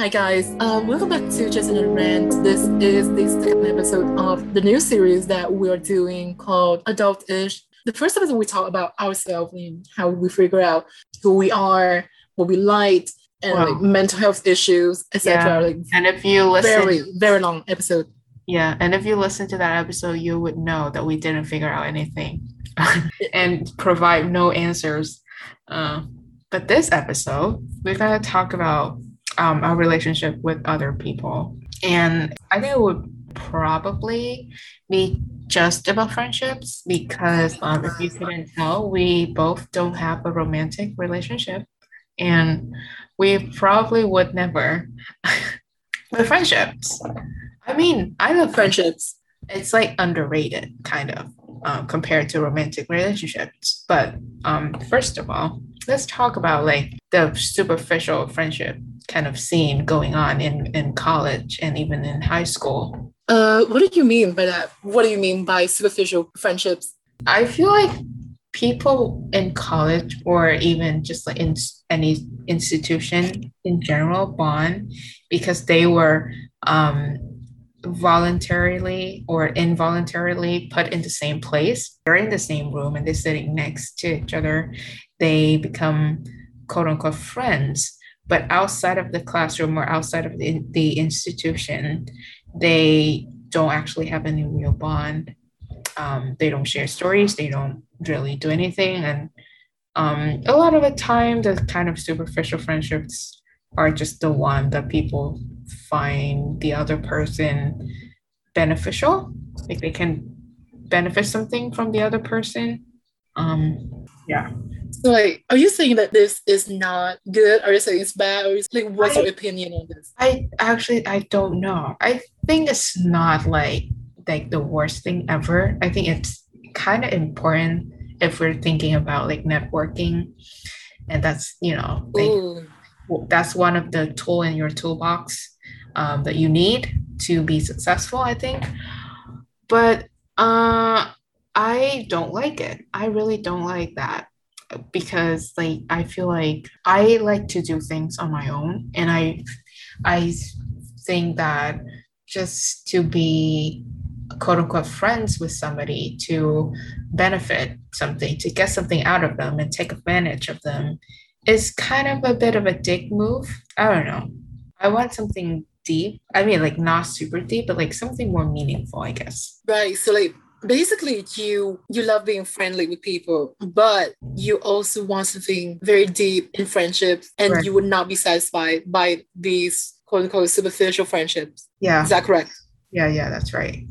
Hi guys, um, welcome back to Just a Rant. This is the second episode of the new series that we are doing called Adult-ish. The first episode we talk about ourselves and how we figure out who we are, what we like, and Wow. like mental health issues, etc. Yeah. Like And if you listen, very, very long episode. yeah, and if you listen to that episode, you would know that we didn't figure out anything and provide no answers. Uh, but this episode, we're gonna talk about um, our relationship with other people, and I think it would probably be just about friendships because um, if you couldn't tell, we both don't have a romantic relationship, and we probably would never. but friendships. I mean, I love friendships. It's like underrated, kind of, um, compared to romantic relationships. But um, first of all, let's talk about like the superficial friendship kind of scene going on in, in college and even in high school. Uh, what do you mean by that? What do you mean by superficial friendships? I feel like people in college or even just like in any institution in general bond because they were um, voluntarily or involuntarily put in the same place. They're in the same room and they're sitting next to each other. They become quote unquote friends. But outside of the classroom or outside of the, the institution, they don't actually have any real bond. Um, they don't share stories. They don't really do anything. And um, a lot of the time the kind of superficial friendships are just the one that people find the other person beneficial. Like they can benefit something from the other person. Um, yeah So, like, are you saying that this is not good? Are you saying it's bad? Or is, like, what's I- your opinion on this? I actually I don't know. I think it's not like like the worst thing ever. I think it's kind of important if we're thinking about like networking, and that's you know like, that's one of the tool in your toolbox um, that you need to be successful. I think, but uh, I don't like it. I really don't like that because like I feel like I like to do things on my own, and I I think that just to be quote unquote friends with somebody to benefit something, to get something out of them and take advantage of them is kind of a bit of a dick move. I don't know. I want something deep. I mean, like not super deep, but like something more meaningful, I guess. Right. So like basically you you love being friendly with people, but you also want something very deep in friendships and Correct. you would not be satisfied by these quote unquote superficial friendships. Yeah. Is that correct? Yeah, yeah, that's right.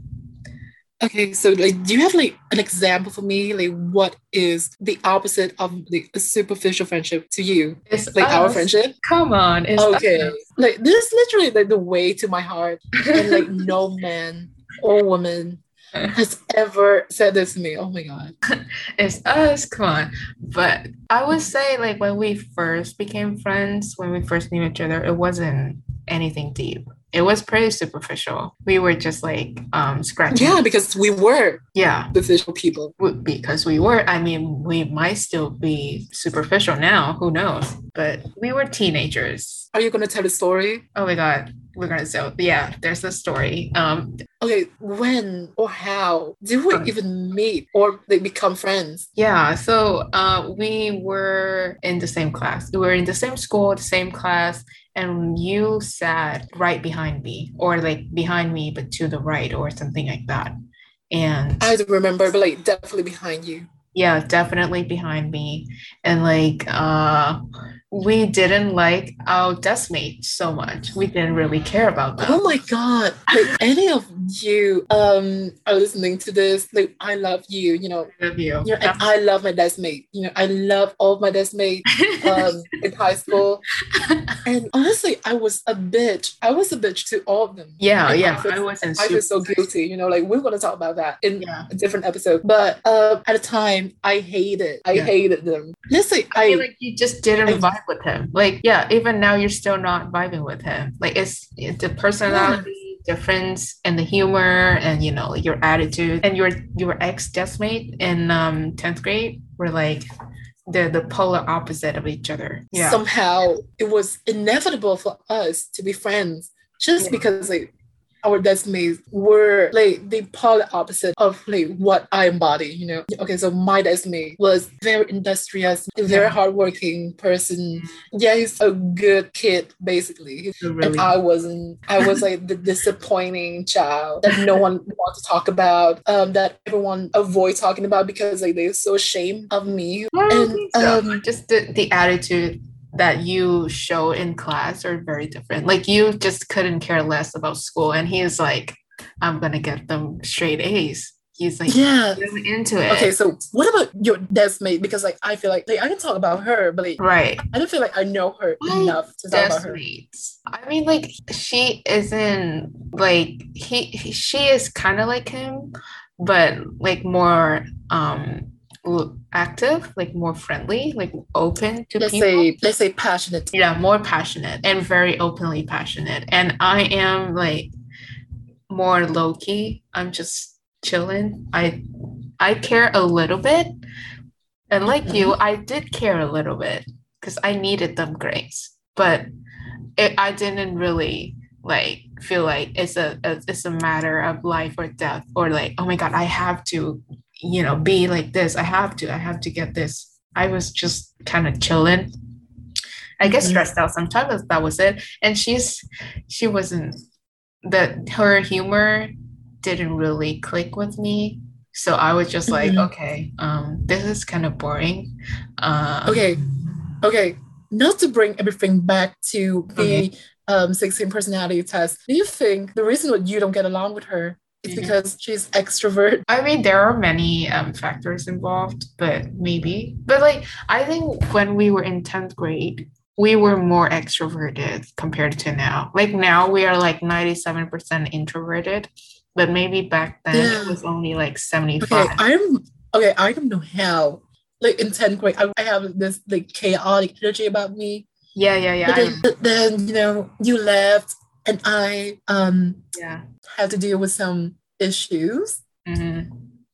Okay, so like do you have like an example for me? Like what is the opposite of the superficial friendship to you? It's Like our friendship? Come on. Okay. us. Like this is literally like the way to my heart. And like no man or woman has ever said this to me. Oh my god. it's us come on. But i would say like when we first became friends when we first knew each other it wasn't anything deep. It was pretty superficial. We were just like um scratching. Yeah, because we were yeah. superficial people. because we were. I mean we might still be superficial now. Who knows? But we were teenagers. Are you gonna tell a story? oh my god we're gonna say yeah there's a story um Okay, when or how did we even meet or like become friends? Yeah, so uh, we were in the same class. We were in the same school, the same class, and you sat right behind me, or like behind me, but to the right, or something like that. And I don't remember, but like definitely behind you. yeah, definitely behind me. And like, uh, we didn't like our deskmates so much. We didn't really care about them. Oh my god! Like any of you um are listening to this, like I love you. You know, Of you. you know, and I love my deskmate. You know, I love all of my deskmates um in high school. And honestly, I was a bitch. I was a bitch to all of them. yeah, And yeah. I feel, I wasn't I feel so guilty. You know, like we're gonna talk about that in Yeah. a different episode. But um, at the time, I hated. I Yeah. hated them. Listen, I I feel like you just didn't I- vibe with him. Like, yeah, even now you're still not vibing with him. Like, it's, it's the personality difference and the humor and you know your attitude and your your ex deskmate in um 10th grade were like the the polar opposite of each other. Yeah. somehow it was inevitable for us to be friends just Yeah. because like our destinies were like the polar opposite of like what I embody, you know. Okay, so my destiny was very industrious, very Yeah. hardworking person. Yeah, he's a good kid, basically. Really, And I wasn't. I was like the disappointing child that no one wants to talk about, um, that everyone avoid talking about because like they're so ashamed of me. Don't and, so. um, just the, the attitude that you show in class are very different. Like you just couldn't care less about school, and he's like, "I'm gonna get them straight A's." He's like, Yeah. into it. Okay, so what about your desk mate? Because like I feel like like I can talk about her, but like right. I don't feel like I know her My enough to talk about her. I mean, like she isn't like he. he- She is kind of like him, but like more um active, like more friendly, like open to Let's people. say let's say passionate. yeah more passionate and very openly passionate. And i am like more low-key. I'm just chilling. I i care a little bit. And like mm-hmm. you i did care a little bit because i needed them grades but it, i didn't really like feel like it's a, a it's a matter of life or death or like oh my god i have to you know be like this i have to i have to get this i was just kind of chilling I get Mhm. stressed out sometimes. That was it. And she's she wasn't that her humor didn't really click with me. So I was just like, Mhm. okay, um, this is kind of boring. Uh, Okay, okay. Not to bring everything back to the Okay. um 16 personality test. Do you think the reason why you don't get along with her is Mhm. because she's extrovert? I mean, there are many um, factors involved, but maybe. But like, I think when we were in 10th grade, we were more extroverted compared to now. Like now we are like 97% introverted, but maybe back then Yeah. it was only like 75. Okay, I'm okay. I don't know how. Like in 10th grade, I, I have this like chaotic energy about me. Yeah, yeah, yeah. but, then, then you know you left and i um yeah. had to deal with some issues Mhm.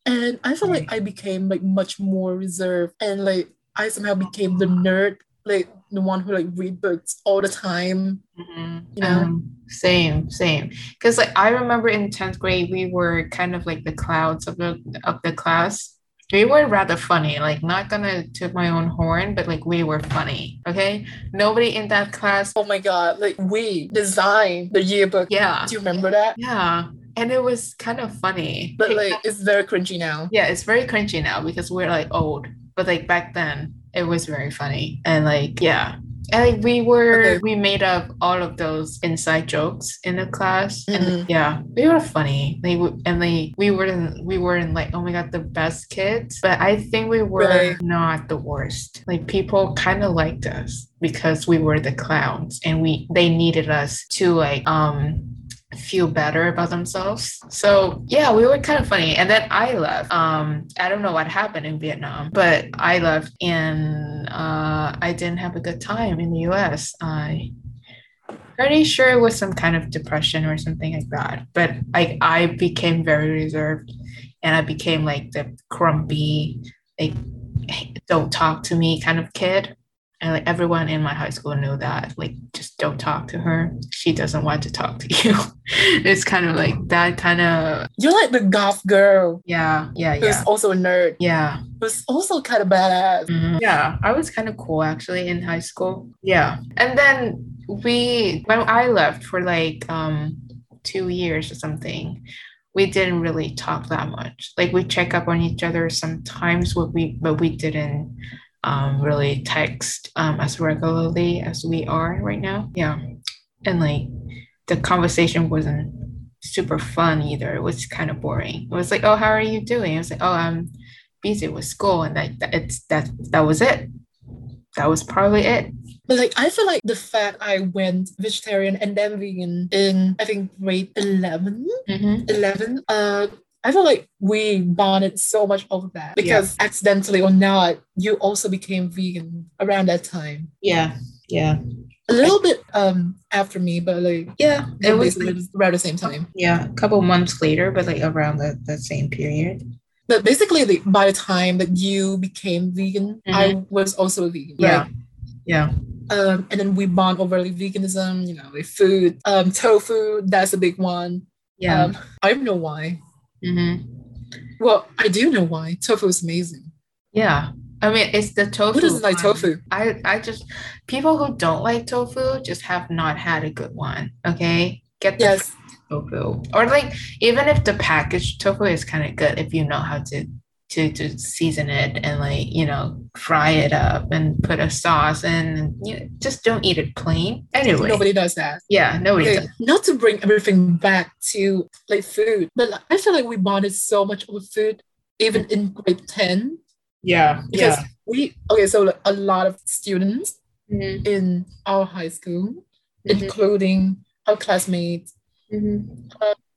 and i feel like i became like much more reserved and like i somehow became the nerd like the one who like read books all the time Mhm. You know? Um, same, same. Because like I remember in tenth grade, we were kind of like the clouds of the of the class. We were rather funny. Like not gonna toot my own horn, but like we were funny. Okay, nobody in that class. oh my god like we designed the yearbook Yeah, do you remember that yeah, and it was kind of funny. but like it's very cringy now yeah, it's very cringy now because we're like old, but like back then it was very funny and like yeah. And like we were Okay. we made up all of those inside jokes in the class and Mhm. yeah we were funny they w- and they we weren't we weren't like oh my god the best kids but I think we were Right. not the worst like people kind of liked us because we were the clowns and we they needed us to like um feel better about themselves. So yeah, we were kind of funny. And then I left. Um, I don't know what happened in Vietnam, but I left and uh, I didn't have a good time in the US. I pretty sure it was some kind of depression or something like that. But like I became very reserved and I became like the grumpy, like don't talk to me kind of kid. And like everyone in my high school knew that. Like just don't talk to her. She doesn't want to talk to you. it's kind of like that kind of you're like the goth girl yeah, yeah, who's yeah. also a nerd Yeah. who's also kind of badass Mhm. Yeah, I was kind of cool actually in high school. Yeah. And then we when I left for like um 2 years or something, we didn't really talk that much. Like we check up on each other sometimes but we but we didn't um really text um as regularly as we are right now. Yeah. And like the conversation wasn't super fun either. It was kind of boring. It was like, "Oh, how are you doing?" I was like, "Oh, I'm busy with school and that, that it's that that was it that was probably it But like I feel like the fact I went vegetarian and then vegan in I think grade 11, mm-hmm. 11, uh I feel like we bonded so much over that because accidentally or not, you also became vegan around that time. yeah yeah A little bit um after me, but like yeah it was around the same time. yeah a couple months later but like around the, the same period But basically, the, by the time that you became vegan, I Mhm. was also a vegan. Yeah. right? Yeah. Um, and then we bond over like veganism, you know, like food, um, tofu, that's a big one. Yeah. Um, I don't know why. Hmm Well, I do know why. Tofu is amazing. Yeah. I mean, it's the tofu. Who doesn't like one. tofu? I, I just, people who don't like tofu just have not had a good one. Okay. Get the Yes. tofu. Or like, even if the packaged tofu is kind of good, if you know how to. To, to season it and like you know fry it up and put a sauce and you know, just don't eat it plain anyway Nobody does that. yeah nobody Okay, does. not to bring everything back to like food, but like, I feel like we bonded so much over food, even in grade 10. yeah Because we, okay, so like, a lot of students Mhm, in our high school, Mhm. including our classmates, mhm.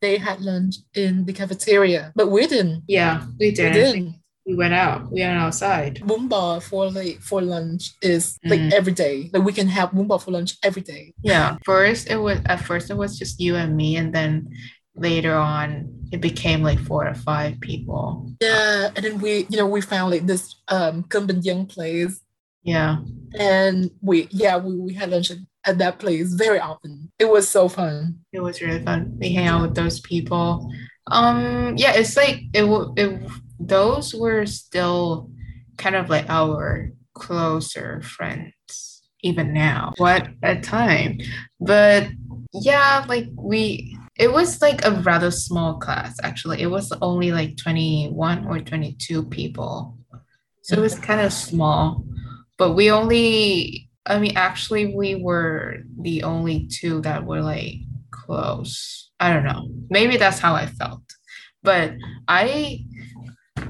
They had lunch in the cafeteria, but we didn't. yeah we We did didn't. we went out we went outside Boomba for like for lunch is like Mhm. every day. Like we can have boomba for lunch every day. Yeah, first it was at first it was just you and me, and then later on it became like four or five people. Yeah, and then we, you know, we found like this um Kumbin Young place, Yeah, and we, yeah, we, we had lunch at, at that place very often. It was so fun. it was really fun. We hang out with those people. Um, yeah, it's like it. It those were still kind of like our closer friends even now. What a time! But yeah, like we. It was like a rather small class actually. It was only like 21 or 22 people. So it was kind of small, but we only, I mean, actually, we were the only two that were like close. I don't know. Maybe that's how I felt. But I,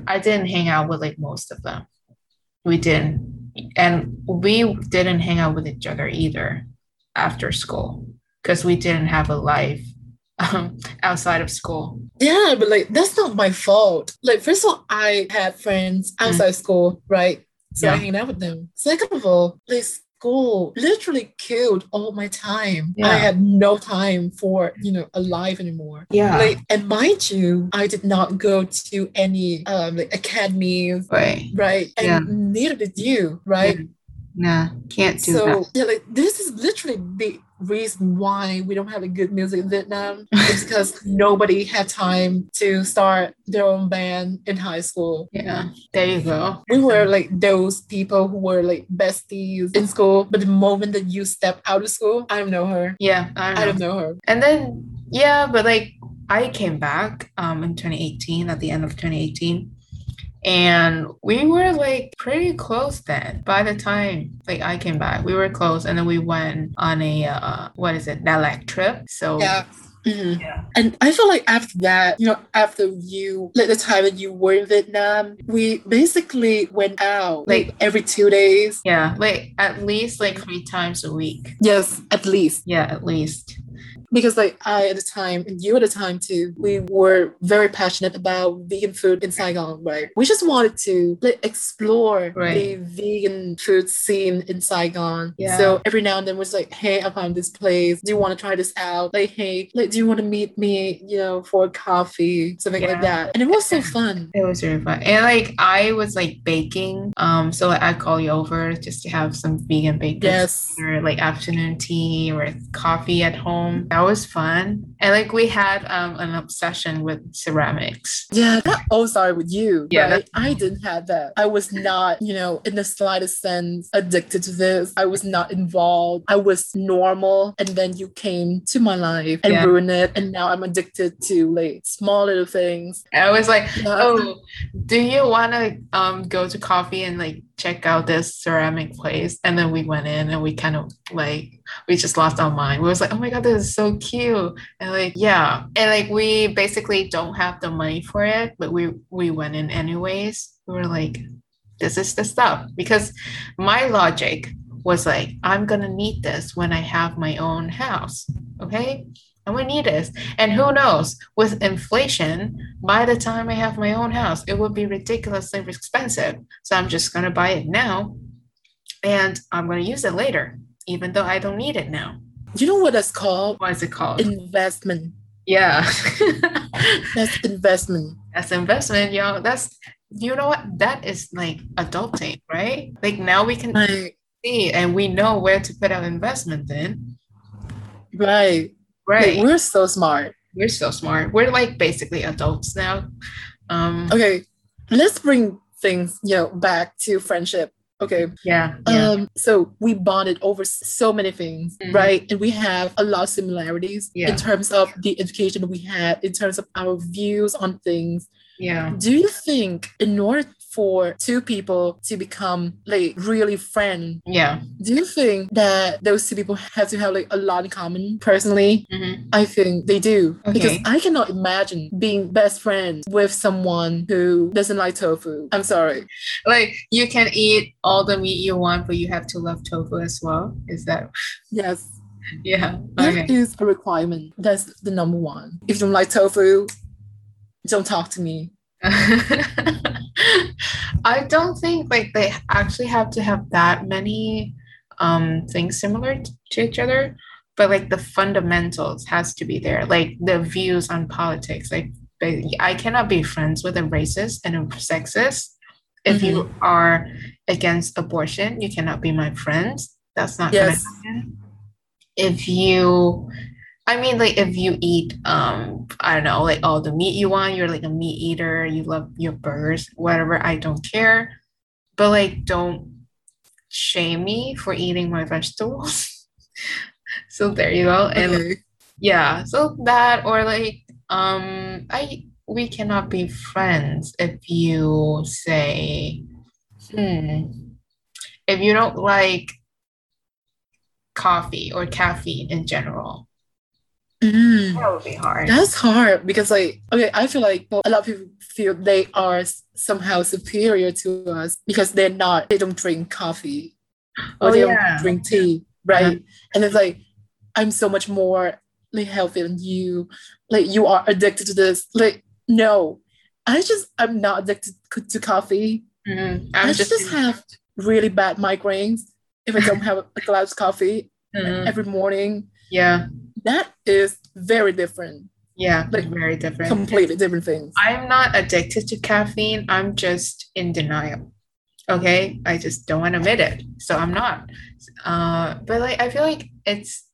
I didn't hang out with like most of them. We didn't. And we didn't hang out with each other either after school because we didn't have a life um, outside of school. Yeah, but like that's not my fault. Like first of all, I had friends outside school, right? So I hang out with them. Second of all, like school literally killed all my time. Yeah. I had no time for you know a life anymore. Yeah. Like and mind you, I did not go to any um like academies, right. right? And Yeah. neither did you, right? Nah, can't do so that. yeah, like this is literally the reason why we don't have a good music in Vietnam. is because nobody had time to start their own band in high school. Yeah, there you go. We were like those people who were like besties in school, but the moment that you step out of school, I don't know her. Yeah, I don't know. I don't know her. And then yeah, but like I came back um in 2018 at the end of 2018 and we were like pretty close then. By the time like I came back, we were close and then we went on a uh what is it, Dalat trip. So Yeah. Mhm. yeah. And I feel like after that, you know, after you, like the time that you were in Vietnam, we basically went out like every two days. Yeah, like at least like three times a week. Yes, at least. Yeah, at least. Because like I at the time and you at the time too, we were very passionate about vegan food in Saigon, right? We just wanted to like explore Right. the vegan food scene in Saigon. Yeah. So every now and then was like, hey, I found this place. Do you want to try this out? Like, hey, like, do you want to meet me, you know, for coffee? Something Yeah. like that. And it was so fun. It was really fun. And like I was like baking. Um, so like I call you over just to have some vegan baked Yes. or like afternoon tea or coffee at home. That was fun. And like we had um an obsession with ceramics. Yeah, that all started with you. Yeah, right? I didn't have that. I was not, you know, in the slightest sense addicted to this. I was not involved. I was normal. And then you came to my life and Yeah. ruined it. And now I'm addicted to like small little things. I was like, Yeah. oh, do you want to um go to coffee and like check out this ceramic place? And then we went in and we kind of like we just lost our mind. We was like, oh my god, this is so cute. And like, yeah. And like we basically don't have the money for it, but we we went in anyways. We were like, this is the stuff. Because my logic was like, I'm gonna need this when I have my own house. Okay. I'm gonna need this. And who knows, with inflation, by the time I have my own house, it will be ridiculously expensive. So I'm just gonna buy it now and I'm gonna use it later, even though I don't need it now. You know what that's called? What is it called? Investment. Yeah. That's investment. That's investment, yo. That's you know what? That is like adulting, right? Like now we can Right. see and we know where to put our investment in. Right. Right. Like, we're so smart. We're so smart. We're like basically adults now. Um Okay. Let's bring things, you know, back to friendship. Okay. yeah. Yeah. Um, so we bonded over so many things, Mhm. right? And we have a lot of similarities Yeah. in terms of the education we had, in terms of our views on things. yeah. Do you think in order for two people to become like really friends, Yeah. do you think that those two people have to have like a lot in common? Personally, Mhm. I think they do. Because I cannot imagine being best friends with someone who doesn't like tofu. I'm sorry. Like you can eat all the meat you want, but you have to love tofu as well. Is that Yes. yeah. That Okay. is a requirement. That's the number one. If you don't like tofu, don't talk to me. I don't think like they actually have to have that many um things similar to each other, but like the fundamentals has to be there, like the views on politics. Like I cannot be friends with a racist and a sexist. If you are against abortion, you cannot be my friends. That's not Yes. gonna happen. If you I mean, like if you eat, um, I don't know, like all the meat you want, you're like a meat eater, you love your burgers, whatever. I don't care, but like, don't shame me for eating my vegetables. so there you go, and Okay. yeah, so that or like, um, I we cannot be friends if you say, hmm, if you don't like coffee or caffeine in general. Mm. That would be hard. That's hard because, like, okay, I feel like a lot of people feel they are somehow superior to us because they're not, they don't drink coffee or Oh, they yeah. don't drink tea, right? Uh-huh. And it's like, I'm so much more like healthy than you. Like, you are addicted to this. Like, no, I just, I'm not addicted to coffee. Mhm. I just, just have really bad migraines if I don't have a glass of coffee Mhm. every morning. Yeah, That is very different, yeah, Like, very different. completely different things. I'm not addicted to caffeine. I'm just in denial. Okay, I just don't want to admit it, so I'm not. Uh, but like I feel like it's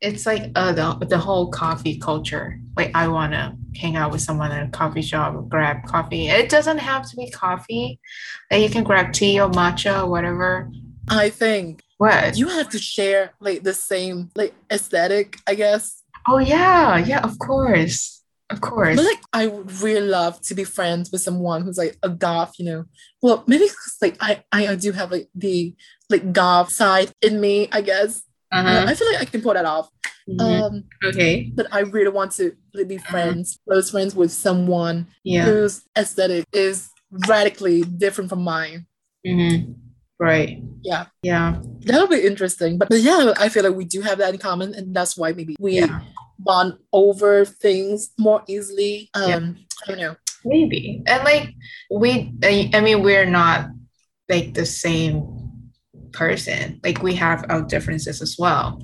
it's like uh the the whole coffee culture. Like I want to hang out with someone at a coffee shop, grab coffee. It doesn't have to be coffee. Like you can grab tea or matcha or whatever. I think What? you have to share like the same like aesthetic, I guess. Oh yeah, yeah, of course, of course. But like I would really love to be friends with someone who's like a goth, you know. Well, maybe 'cause, like I I do have like the like goth side in me, I guess. Uh, Uh-huh. I feel like I can pull that off. Mhm. Um, okay. but I really want to like, be Uh-huh. friends, close friends with someone Yeah. whose aesthetic is radically different from mine. Mhm. Right. Yeah. Yeah. That'll be interesting. But, but yeah, I feel like we do have that in common, and that's why maybe we Yeah. bond over things more easily. Um, Yeah. I don't know. Maybe. And like we I mean we're not like the same person. Like we have our differences as well.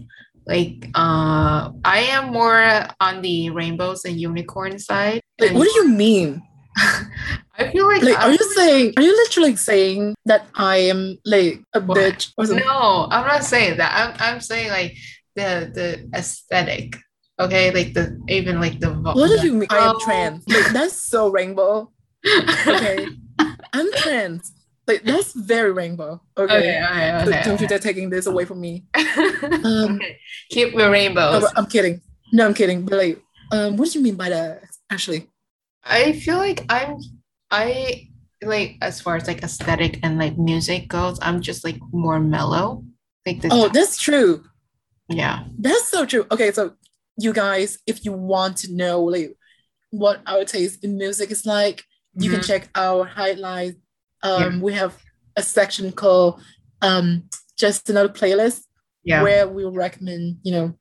Like uh I am more on the rainbows and unicorn side. Like, and what do you mean? I feel like, Like, I'm are you saying? Are you literally saying that I am like a What? bitch or something? No, I'm not saying that. I'm I'm saying like the the aesthetic. Okay, like the even like the vo- What do you mean? I am trans. Like, that's so rainbow. Okay, I'm trans. Like, that's very rainbow. Okay. okay, okay, So okay. don't you dare taking this away from me. Um, okay. Keep the rainbows. I'm kidding. No, I'm kidding. But like, um, what do you mean by that? Actually, I feel like I'm I like as far as like aesthetic and like music goes, I'm just like more mellow. Like this oh, that's true. yeah. That's so true. Okay, so you guys, if you want to know like what our taste in music is like, you can Mhm. check our highlights. Um, we have a section called um just another playlist yeah. where we recommend, you know,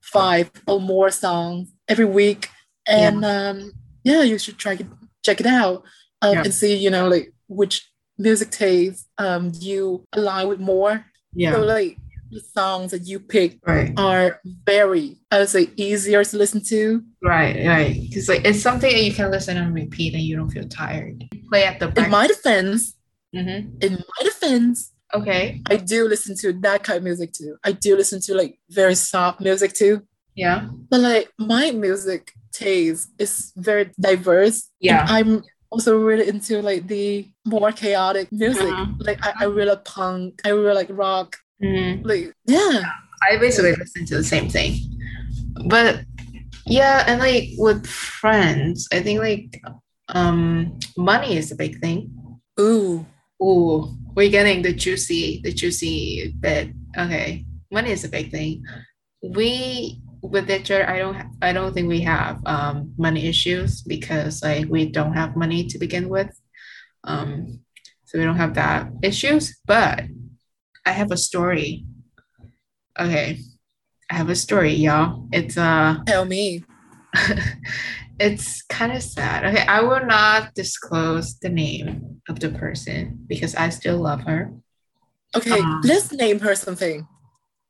five or more songs every week. And um yeah, you should try it check it out um, Yeah. and see, you know, like which music taste um you align with more. yeah. So like the songs that you pick Right. are very, I would say, easier to listen to. Right, right. Because like it's something that you can listen and repeat and you don't feel tired. Play at the back. In my defense, Mhm. in my defense, Okay. I do listen to that kind of music too. I do listen to like very soft music too. Yeah. But like my music taste is very diverse. Yeah. I'm also really into like the more chaotic music. Mhm. Like I, I really like punk. I really like rock. Mhm. Like yeah. I basically listen to the same thing. But yeah, and like with friends, I think like um money is a big thing. Ooh. Ooh, we're getting the juicy, the juicy bit. Okay, money is a big thing. We with Ditcher, I don't, I don't think we have um money issues because like we don't have money to begin with, um, so we don't have that issues. But I have a story. Okay, I have a story, y'all. It's uh Tell me. it's kind of sad. Okay, I will not disclose the name of the person because I still love her. Okay, Um, let's name her something.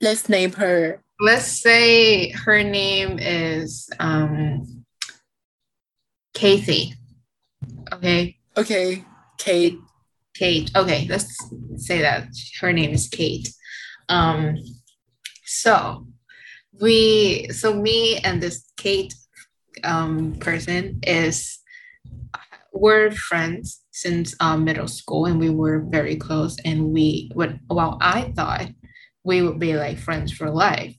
Let's name her. Let's say her name is um Kathy. Okay, Okay, Kate. Kate. Okay, let's say that her name is Kate. Um, so we, so me and this Kate um person is we're friends since um, middle school, and we were very close. And we, would, well, I thought we would be like friends for life,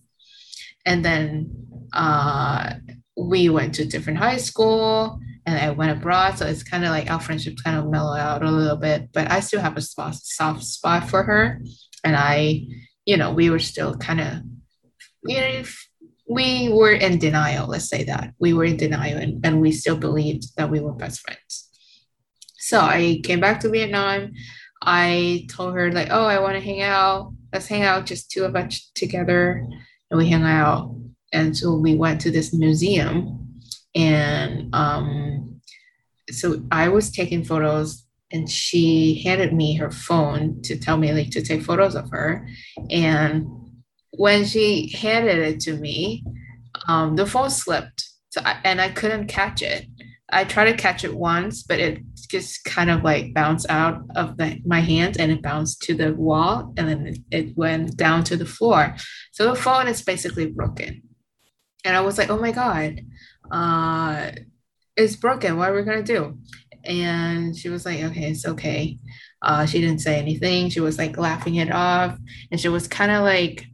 and then uh, we went to different high school and I went abroad. So it's kind of like our friendship kind of mellowed out a little bit, but I still have a spot, soft spot for her. And I, you know, we were still kind of, you know, we were in denial, let's say that. We were in denial and, and we still believed that we were best friends. So I came back to Vietnam. I told her, like, oh, I want to hang out. Let's hang out, just two of us together. And we hung out. And so we went to this museum and um, so I was taking photos, and she handed me her phone to tell me like to take photos of her. And when she handed it to me, um, the phone slipped, so I, and I couldn't catch it. I tried to catch it once, but it just kind of like bounced out of the, my hand and it bounced to the wall and then it, it went down to the floor. So the phone is basically broken. And I was like, oh my God, uh, it's broken. What are we gonna do? And she was like, okay, it's okay. Uh, she didn't say anything. She was like laughing it off, and she was kind of like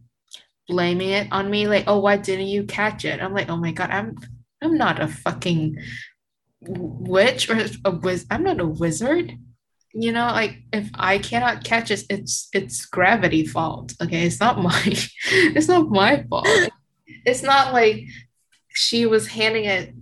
blaming it on me, like, oh, why didn't you catch it? I'm like, oh my god, I'm I'm not a fucking witch or a wiz. I'm not a wizard. You know, like if I cannot catch it, it's it's gravity fault. Okay, it's not my it's not my fault. It's not like she was handing it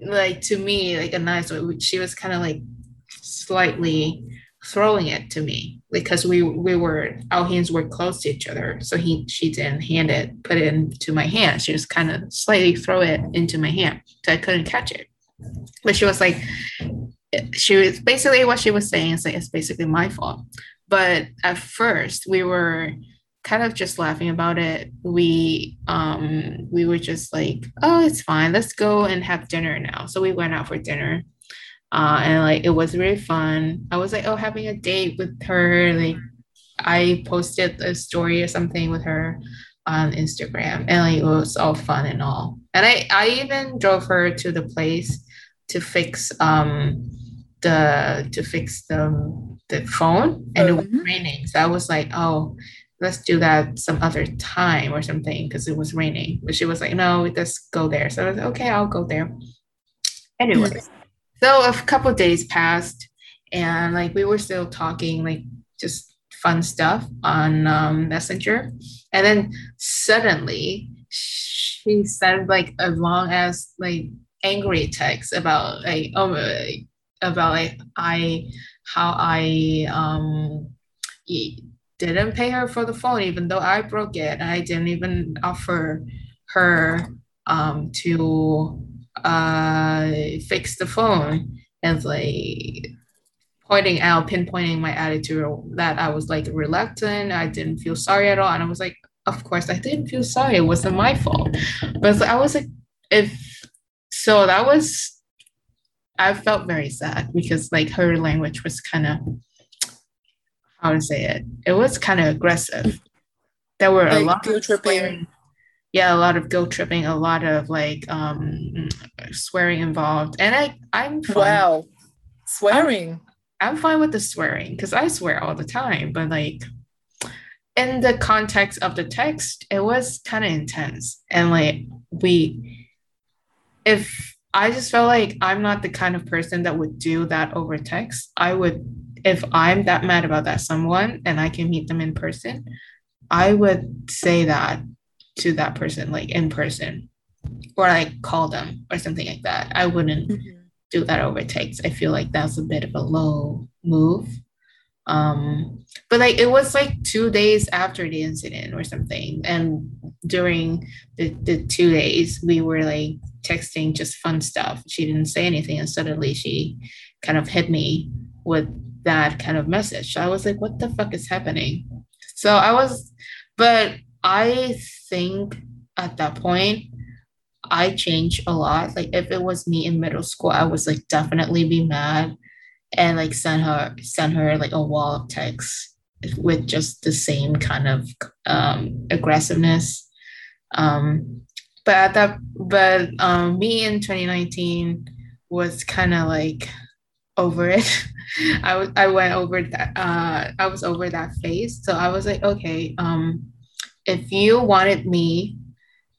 like to me like a nice way. She was kind of like slightly throwing it to me because we we were our hands were close to each other. So he she didn't hand it, put it into my hand. She was kind of slightly throw it into my hand, so I couldn't catch it. But she was like, she was basically what she was saying is like it's basically my fault. But at first we were kind of just laughing about it. We um we were just like, oh, it's fine. Let's go and have dinner now. So we went out for dinner. Uh, and like it was really fun. I was like, oh, having a date with her. Like I posted a story or something with her on Instagram, and like it was all fun and all. And I I even drove her to the place to fix um the to fix the the phone, and it was Mhm. raining. So I was like, oh, let's do that some other time or something because it was raining. But she was like, no, let's go there. So I was like, okay, I'll go there. Anyway, so a couple of days passed and like we were still talking like just fun stuff on um, Messenger. And then suddenly she sent like a long as like angry text about like oh about like I how I um didn't pay her for the phone even though I broke it. I didn't even offer her um to uh fix the phone and like pointing out pinpointing my attitude that I was like reluctant I didn't feel sorry at all and I was like of course I didn't feel sorry. It wasn't my fault. But I was like, if so that was I felt very sad because like her language was kind of how to say it. It was kind of aggressive. There were like a lot of swearing. Yeah, a lot of guilt tripping, a lot of like um swearing involved. And I I'm fine. Wow. Swearing. I'm, I'm fine with the swearing because I swear all the time, but like in the context of the text, it was kind of intense. And like we if I just felt like I'm not the kind of person that would do that over text. I would, if I'm that mad about that someone and I can meet them in person, I would say that to that person, like in person, or like call them or something like that. I wouldn't mm-hmm. do that over text. I feel like that's a bit of a low move um but like it was like two days after the incident or something. And during the, the two days we were like texting just fun stuff. She didn't say anything and suddenly she kind of hit me with that kind of message. I was like what the fuck is happening? So i was but i think at that point i changed a lot. Like if it was me in middle school i was like definitely be mad and like send her send her like a wall of text with just the same kind of um, aggressiveness. Um, but at that, but um, me in 2019 was kind of like over it. I, w- I went over that. Uh, I was over that phase. So I was like, okay, um, if you wanted me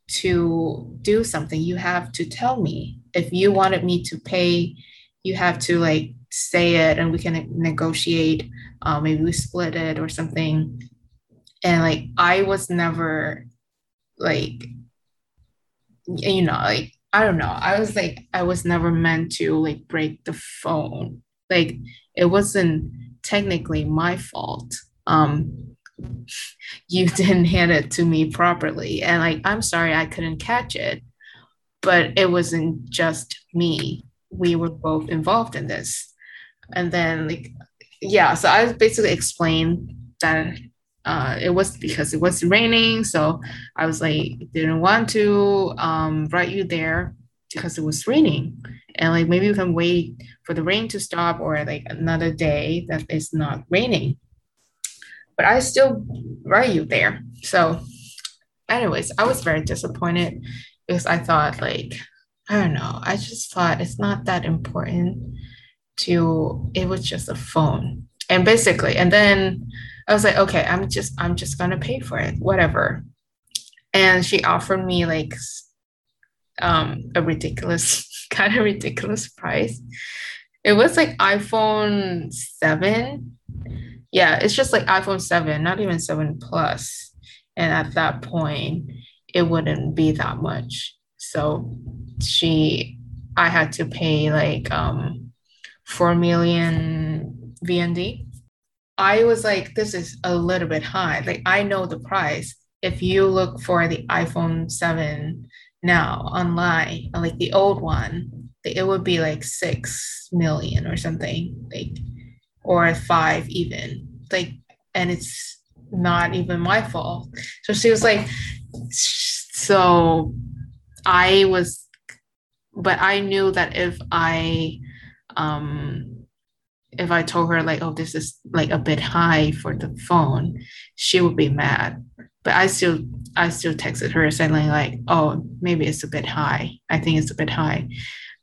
to do something, you have to tell me. If you wanted me to pay, you have to like say it and we can negotiate uh, maybe we split it or something. And like i was never like you know like i don't know. I was like i was never meant to like break the phone. Like it wasn't technically my fault. Um you didn't hand it to me properly. And like i'm sorry i couldn't catch it but it wasn't just me we were both involved in this. And then like yeah so i basically explained that uh, it was because it was raining so i was like didn't want to um, write you there because it was raining. And like maybe we can wait for the rain to stop or like another day that it's not raining. But i still write you there. So anyways i was very disappointed because i thought like i don't know. I just thought it's not that important to it was just a phone. And basically and then i was like okay i'm just i'm just gonna pay for it whatever. And she offered me like um a ridiculous kind of ridiculous price. It was like iphone 7 yeah it's just like iphone 7 not even 7 plus. plus. And at that point it wouldn't be that much so she i had to pay like um 4 million VND. I was like, this is a little bit high. Like, I know the price. If you look for the iPhone 7 now online, like the old one, it would be like 6 million or something, like, or five even. Like, and it's not even my fault. So she was like, so I was, but I knew that if I um, if I told her like, oh, this is like a bit high for the phone, she would be mad. But I still I still texted her saying like, oh, maybe it's a bit high. I think it's a bit high.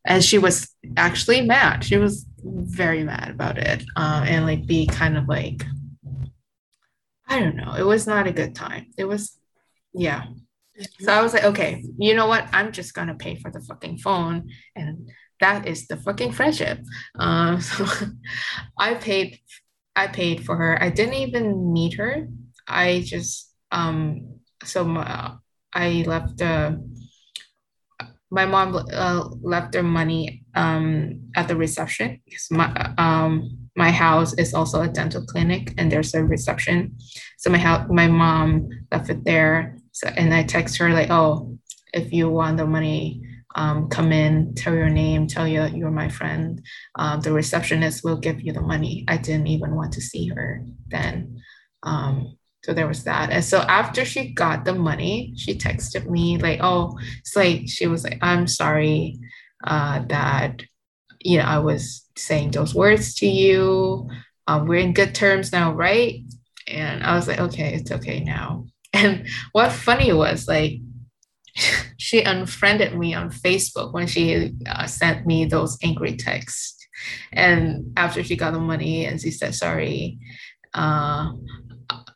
And she was actually mad. She was very mad about it. Uh, and like be kind of like, I don't know. It was not a good time. It was, yeah. So I was like, okay, you know what? I'm just gonna pay for the fucking phone and that is the fucking friendship. Um, so I paid, I paid for her. I didn't even meet her. I just um, so my, I left the. My mom uh, left their money um, at the reception because my um, my house is also a dental clinic and there's a reception. So my house, my mom left it there. So and I text her like, oh, if you want the money um, come in, tell your name, tell you you're my friend. Um, the receptionist will give you the money. I didn't even want to see her then. Um, so there was that. And so after she got the money, she texted me like, oh, it's like she was like, I'm sorry uh, that you know I was saying those words to you. Um, we're in good terms now, right? And I was like, okay, it's okay now. And what funny was like she unfriended me on Facebook when she uh, sent me those angry texts. And after she got the money and she said sorry, uh,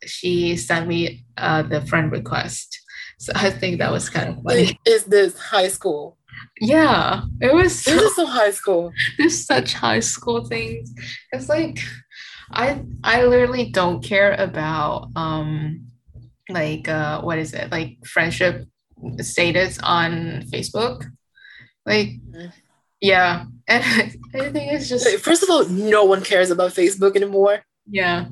she sent me uh, the friend request. So I think that was kind of funny. Is this high school? Yeah, it was. This is so high school. There's such high school things. It's like I I literally don't care about um like uh what is it like friendship status on Facebook. Like mm-hmm. yeah, and I think it's just first of all, no one cares about Facebook anymore. Yeah,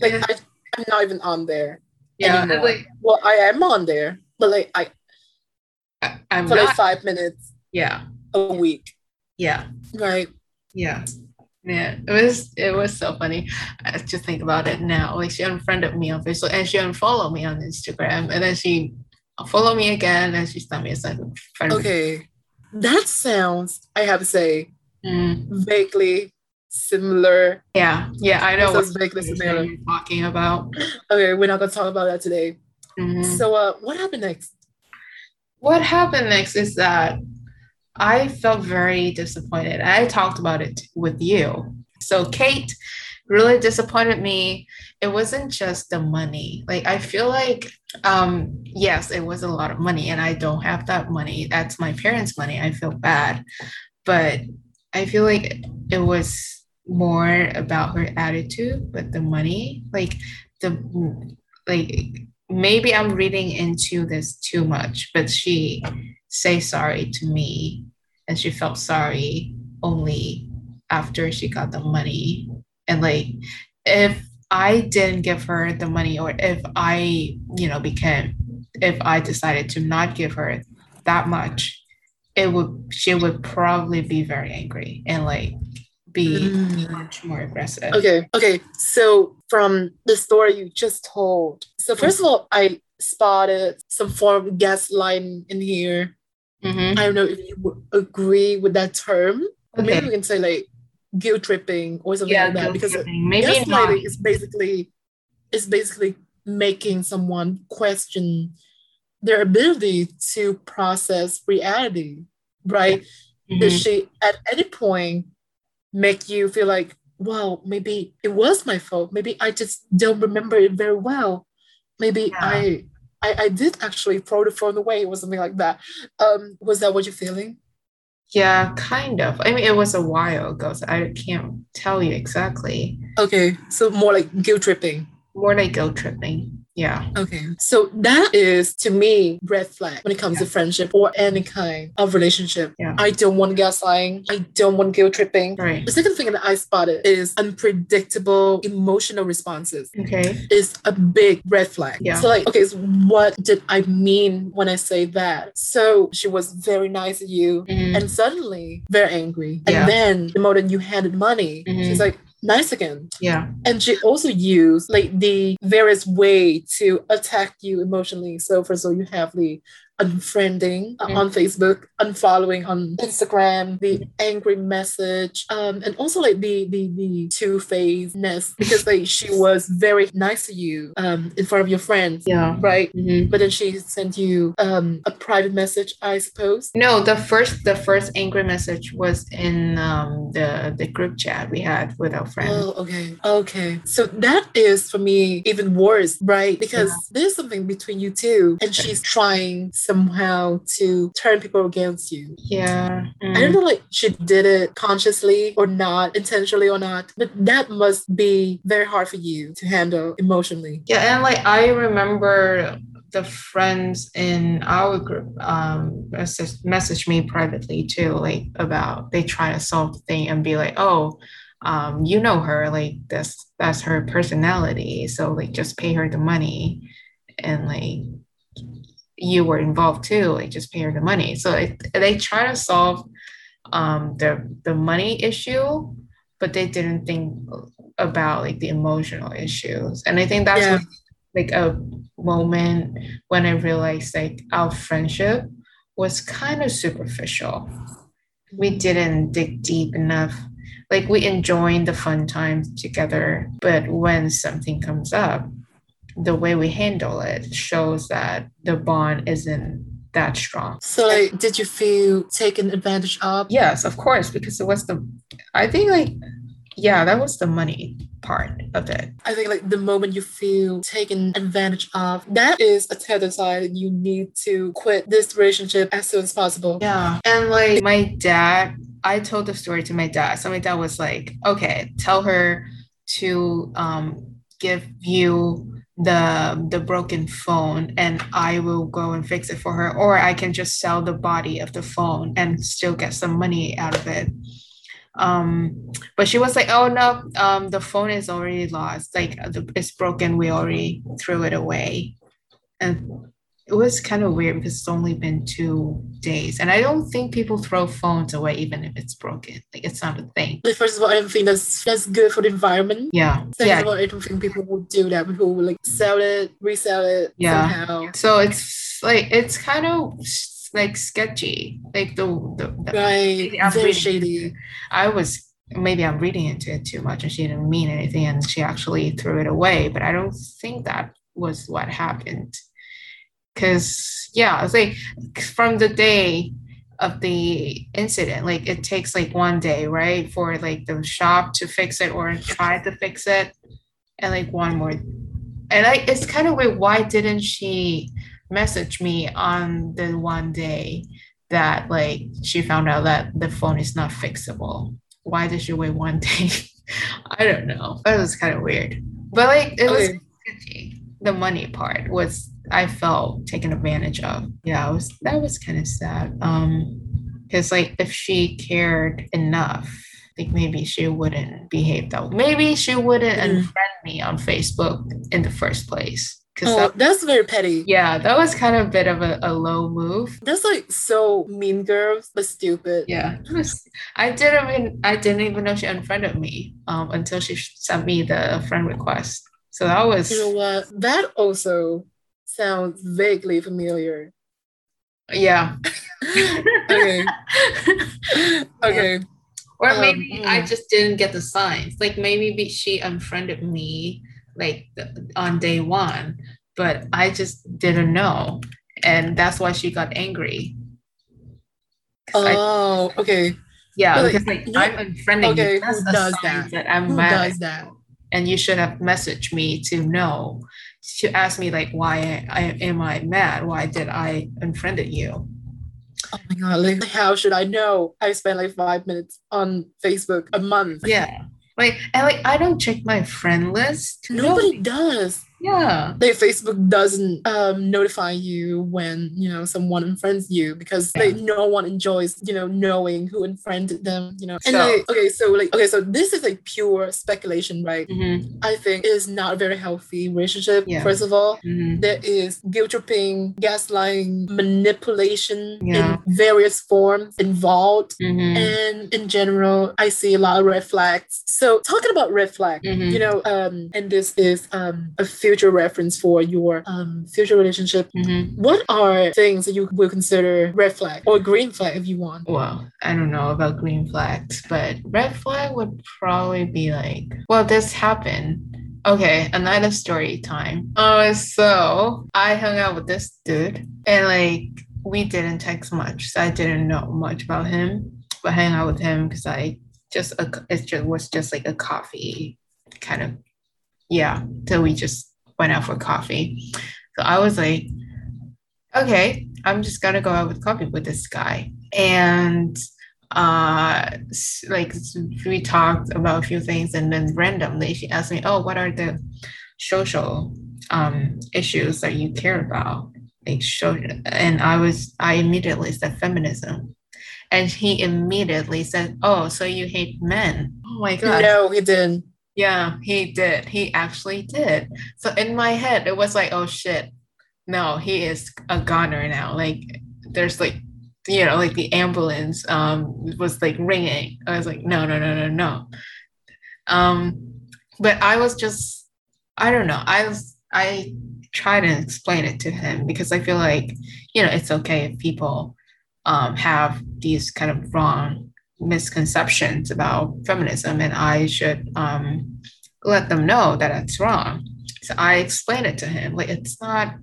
like I, I'm not even on there. Yeah, like well, I am on there, but like I, I am for not, like five minutes. Yeah, a week. Yeah, right. Yeah. Yeah, it was it was so funny. I just think about it now. Like she unfriended me on Facebook and she unfollowed me on Instagram, and then she followed me again and she sent me a second friend. Okay, that sounds. I have to say, mm. vaguely similar. Yeah, yeah, I know. What's vaguely similar. You're talking about. Okay, we're not gonna talk about that today. Mm-hmm. So, uh, what happened next? What happened next is that I felt very disappointed. I talked about it with you. So Kate really disappointed me. It wasn't just the money. Like I feel like um yes, it was a lot of money and I don't have that money. That's my parents' money. I feel bad. But I feel like it was more about her attitude with the money. Like the like maybe I'm reading into this too much, but she say sorry to me and she felt sorry only after she got the money. And like if i didn't give her the money or if i you know became if i decided to not give her that much it would she would probably be very angry and like be mm. much more aggressive. Okay okay. So from the story you just told so first of all i spotted some form of gaslighting in here Mm-hmm. I don't know if you agree with that term. Okay. Maybe we can say like guilt tripping or something yeah, like that because maybe gaslighting is basically is basically making someone question their ability to process reality, right? Mm-hmm. Does she at any point make you feel like, well, maybe it was my fault. Maybe I just don't remember it very well. Maybe yeah. I I, I did actually throw the phone away or something like that. Um, was that what you're feeling? Yeah, kind of. I mean, it was a while ago, so I can't tell you exactly. Okay, so more like guilt tripping. More like guilt tripping. Yeah. Okay. So that is to me red flag when it comes yeah. to friendship or any kind of relationship. Yeah. I don't want gaslighting. I don't want guilt tripping. Right. The second thing that I spotted is unpredictable emotional responses. Okay. Is a big red flag. Yeah. So like, okay, so what did I mean when I say that? So she was very nice to you mm-hmm. and suddenly very angry. Yeah. And then the moment you handed money, mm-hmm. she's like, nice again. Yeah. And she also used like the various way to attack you emotionally. So first of all, you have the unfriending mm-hmm. on Facebook, unfollowing on Instagram, the angry message, um, and also like the the the two facedness because like she was very nice to you um in front of your friends. Yeah. Right. Mm-hmm. But then she sent you um a private message, I suppose. No, the first the first angry message was in um the the group chat we had with our friends. Oh, okay. Okay. So that is for me even worse, right? Because yeah. there's something between you two, and she's trying somehow to turn people against you. Yeah. Mm. I don't know like she did it consciously or not, intentionally or not, but that must be very hard for you to handle emotionally. Yeah, and like I remember the friends in our group um message, message me privately too, like about they try to solve the thing and be like, oh, um, you know her, like that's that's her personality. So like just pay her the money and like you were involved too, like just pay her the money. So it, they try to solve um, the the money issue, but they didn't think about like the emotional issues. And I think that's yeah. what like a moment when I realized like our friendship was kind of superficial. We didn't dig deep enough. Like we enjoyed the fun times together, but when something comes up, the way we handle it shows that the bond isn't that strong. So, like, did you feel taken advantage of? Yes, of course, because it was the, I think, like, yeah, that was the money part of it. I think like the moment you feel taken advantage of, that is a telltale sign you need to quit this relationship as soon as possible. Yeah. And like my dad, I told the story to my dad. So my dad was like, okay, tell her to um give you the the broken phone and I will go and fix it for her or I can just sell the body of the phone and still get some money out of it. Um but she was like oh no um the phone is already lost. Like it's broken. We already threw it away. And it was kind of weird because it's only been two days. And i don't think people throw phones away even if it's broken. Like it's not a thing. First of all i don't think that's that's good for the environment. Yeah. Second yeah. of all i don't think people would do that. People would like sell it resell it yeah. somehow. so it's like it's kind of like sketchy. Like the, the, the right. Very shady. i was maybe i'm reading into it too much and she didn't mean anything and she actually threw it away but i don't think that was what happened because yeah it's like from the day of the incident like it takes like one day right for like the shop to fix it or try to fix it and like one more. And like it's kind of weird why didn't she message me on the one day that like she found out that the phone is not fixable? Why did she wait one day? I don't know. That was kind of weird. But like it was the money part was I felt taken advantage of. Yeah, it was that was kind of sad. Um, because like if she cared enough, like maybe she wouldn't behave that. Way. Maybe she wouldn't mm. unfriend me on Facebook in the first place. Oh, that, that's very petty. Yeah, that was kind of a bit of a, a low move. That's like so mean girls, but stupid. Yeah, I didn't even I didn't even know she unfriended me um, until she sent me the friend request. So that was. You know what? That also sounds vaguely familiar. Yeah. okay. okay. Or um, maybe I mm. just didn't get the signs. Like maybe she unfriended me like on day one, but I just didn't know. And that's why she got angry. Oh, I, okay. Yeah, because like I'm unfriending okay, you. That's who does that? that I'm who mad. does that? And you should have messaged me to know to ask me like why I, am I mad? Why did I unfriended you? Oh my god! Like, how should I know? I spent like five minutes on Facebook a month. Yeah, like and like I don't check my friend list. Nobody no. does. Yeah. Like Facebook doesn't um, notify you when, you know, someone unfriends you because yeah. like no one enjoys, you know, knowing who unfriended them, you know. And so, okay, so like okay, so this is like pure speculation, right? Mm-hmm. I think it is not a very healthy relationship. Yeah. First of all, mm-hmm. there is guilt tripping, gaslighting, manipulation yeah. in various forms involved. Mm-hmm. And in general, I see a lot of red flags. So talking about red flag, mm-hmm. you know, um, and this is um a future reference for your um, future relationship, mm-hmm. what are things that you would consider red flag or green flag if you want? Well, I don't know about green flags, but red flag would probably be like, well, this happened. Okay, another story time. Uh, so I hung out with this dude and like we didn't text much, so I didn't know much about him, but hang out with him because I just a, it just was just like a coffee kind of yeah. So we just went out for coffee. So I was like, okay, I'm just gonna go out with coffee with this guy. And uh like we talked about a few things and then randomly she asked me, Oh, what are the social um issues that you care about? Like show and I was I immediately said feminism. And he immediately said, Oh, so you hate men. Oh my god. No, he didn't. Yeah, he did. He actually did. So in my head, it was like, oh shit, no, he is a goner now. Like there's like, you know, like the ambulance um was like ringing. I was like, no, no, no, no, no. Um, but I was just, I don't know. I was I try to explain it to him because I feel like, you know, it's okay if people um, have these kind of wrong misconceptions about feminism and I should um, let them know that it's wrong. So I explain it to him. Like, it's not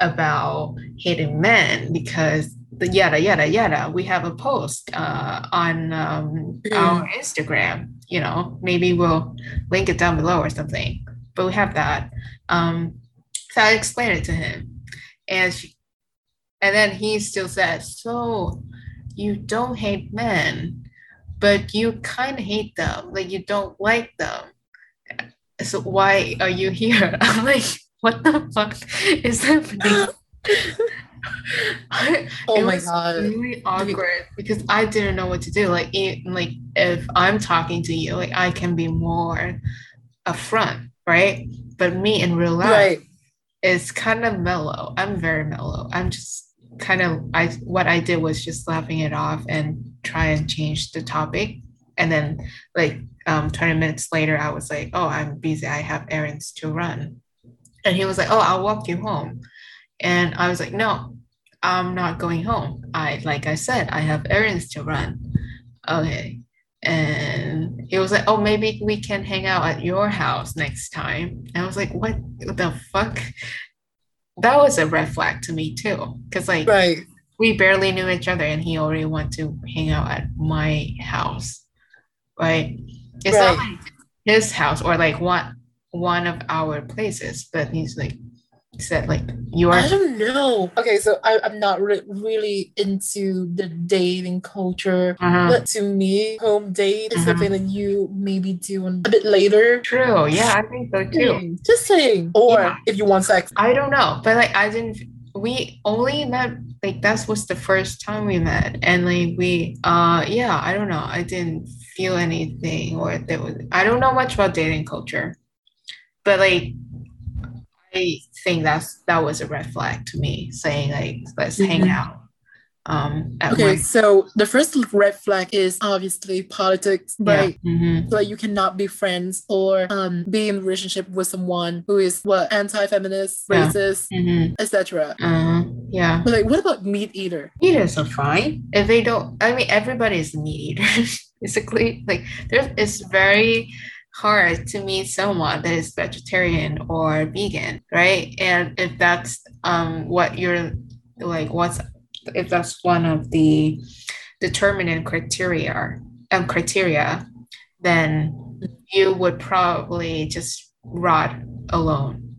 about hating men because the yada yada yada we have a post uh, on um, mm. our instagram you know maybe we'll link it down below or something but we have that um, so i explained it to him and she, and then he still says so you don't hate men but you kind of hate them like you don't like them. So why are you here? I'm like what the fuck is happening? Oh my god. really awkward because i didn't know what to do. Like it, like if i'm talking to you like i can be more upfront right? But me in real life right. is kind of mellow. I'm very mellow. I'm just kind of i what i did was just laughing it off and try and change the topic and then like um 20 minutes later i was like oh i'm busy i have errands to run and he was like oh i'll walk you home and I was like, no, I'm not going home. I, like I said, I have errands to run. Okay. And he was like, oh, maybe we can hang out at your house next time. And I was like, what the fuck? That was a red flag to me too. Cause like right. we barely knew each other and he already wanted to hang out at my house. Right. It's right. not like his house or like one one of our places, but he's like, said like you are? I don't know. Okay so I, i'm not re- really into the dating culture uh-huh. but to me home date is uh-huh. something that you maybe do a bit later. True. Yeah i think so too. Just saying. Or yeah. if you want sex. I don't know. But like i didn't we only met like that was the first time we met. And like we uh yeah i don't know. I didn't feel anything or there was i don't know much about dating culture. But like I think that's that was a red flag to me, saying like let's mm-hmm. hang out. Um, okay, my- so the first red flag is obviously politics, right? Yeah. Mm-hmm. Like you cannot be friends or um, be in a relationship with someone who is what anti-feminist, yeah. racist, mm-hmm. etc. Uh, yeah. But like, what about meat eater? Eaters are fine if they don't. I mean, everybody is meat eater. Basically, like there is very hard to meet someone that is vegetarian or vegan, right? And if that's um, what you're like, what's if that's one of the determinant criteria um, criteria, then you would probably just rot alone.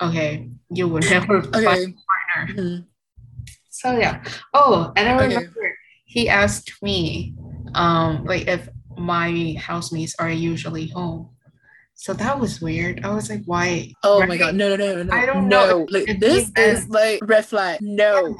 Okay, you would never okay. find a partner. Mm-hmm. So yeah. Oh, and I remember okay. he asked me, um, like if my housemates are usually home. So that was weird. I was like, why? Oh right? my god, no, no, no, no. I don't no. know. Like, this is like red flag. No.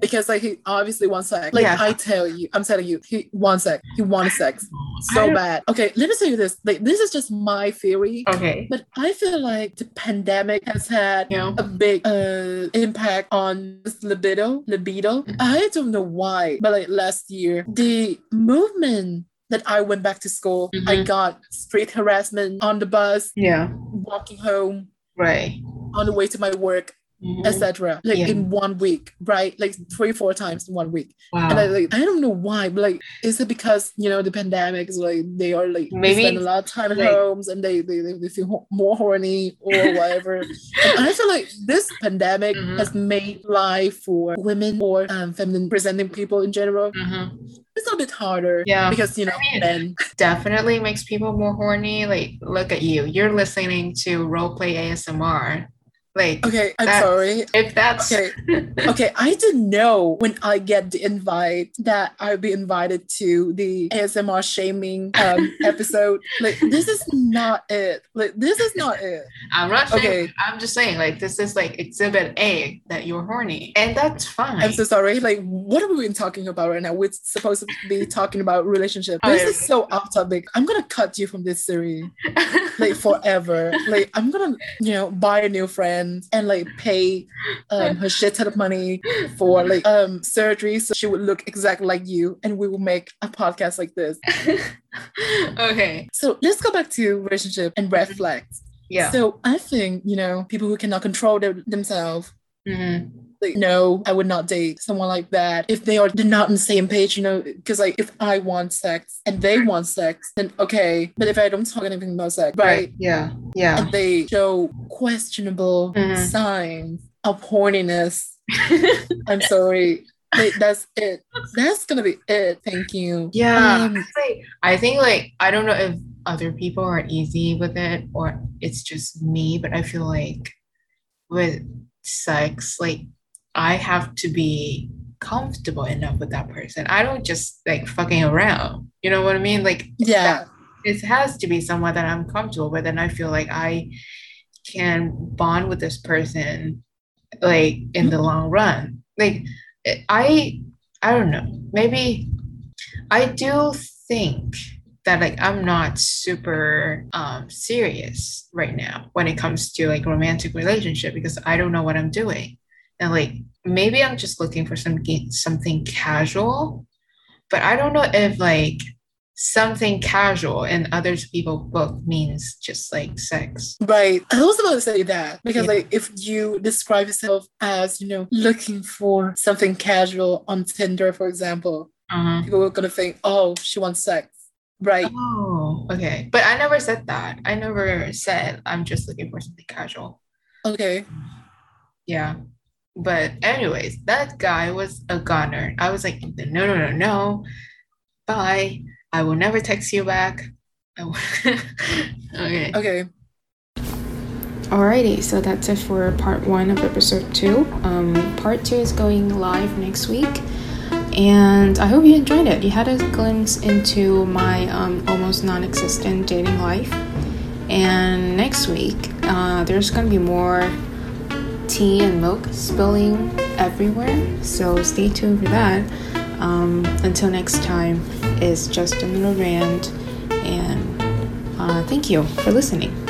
Because like he obviously wants sex. Like yeah. I tell you, I'm telling you, he wants sex. He wants sex so bad. Okay, let me tell you this. Like this is just my theory. Okay. But I feel like the pandemic has had yeah. a big uh impact on libido. Libido. Mm-hmm. I don't know why, but like last year, the movement that I went back to school, mm-hmm. I got street harassment on the bus. Yeah. Walking home. Right. On the way to my work mm-hmm. etc. Like yeah. in one week, right? Like three, four times in one week. Wow. And I like I don't know why, but like is it because you know the pandemic is like they are like maybe spend a lot of time at like, homes and they, they they feel more horny or whatever. and I feel like this pandemic mm-hmm. has made life for women or um, feminine presenting people in general. Mm-hmm. It's a bit harder, yeah, because you know, I mean, men definitely makes people more horny. Like, look at you, you're listening to roleplay ASMR like, okay, I'm sorry. If that's okay, okay, I didn't know when I get the invite that I would be invited to the ASMR shaming um, episode. Like, this is not it. Like, this is not it. I'm not saying, okay. I'm just saying, like, this is like exhibit A that you're horny, and that's fine. I'm so sorry. Like, what are we been talking about right now? We're supposed to be talking about relationship. This is so off topic. I'm gonna cut you from this series, like forever. Like, I'm gonna, you know, buy a new friend and like pay um, her shit ton of money for like um surgery so she would look exactly like you and we will make a podcast like this. okay. So let's go back to relationship and red flags. Yeah. So I think, you know, people who cannot control their, themselves, Mhm. Like, no, I would not date someone like that if they are not on the same page, you know, because like if I want sex and they want sex, then okay. But if I don't talk anything about sex, right? Yeah. Yeah. And they show questionable Mhm. signs of horniness, I'm sorry. Like, that's it. That's gonna be it. Thank you. Yeah, Um, like, I think like I don't know if other people are easy with it or it's just me, but I feel like with sex, like I have to be comfortable enough with that person. I don't just like fucking around. You know what I mean? Like yeah. it has to be someone that I'm comfortable with, and I feel like I can bond with this person like in the long run. Like I I don't know. Maybe I do think that like I'm not super um serious right now when it comes to like romantic relationship because I don't know what I'm doing. And like maybe I'm just looking for some something casual, but I don't know if like something casual in other people's book means just like sex. Right. I was about to say that because Yeah. like if you describe yourself as, you know, looking for something casual on Tinder, for example, Uh-huh. people are gonna think, oh, she wants sex. Right. Oh, okay. But I never said that. I never said I'm just looking for something casual. Okay. Yeah. But anyways, that guy was a goner. I was like, no, no, no, no. Bye. I will never text you back. I okay. Okay. Alrighty, so that's it for part one of episode two. Um, part two is going live next week, and I hope you enjoyed it. You had a glimpse into my um, almost non existent dating life. And next week, uh, there's gonna be more tea and milk spilling everywhere, so stay tuned for that. Um, until next time, it's Just Another Rant, and uh, thank you for listening.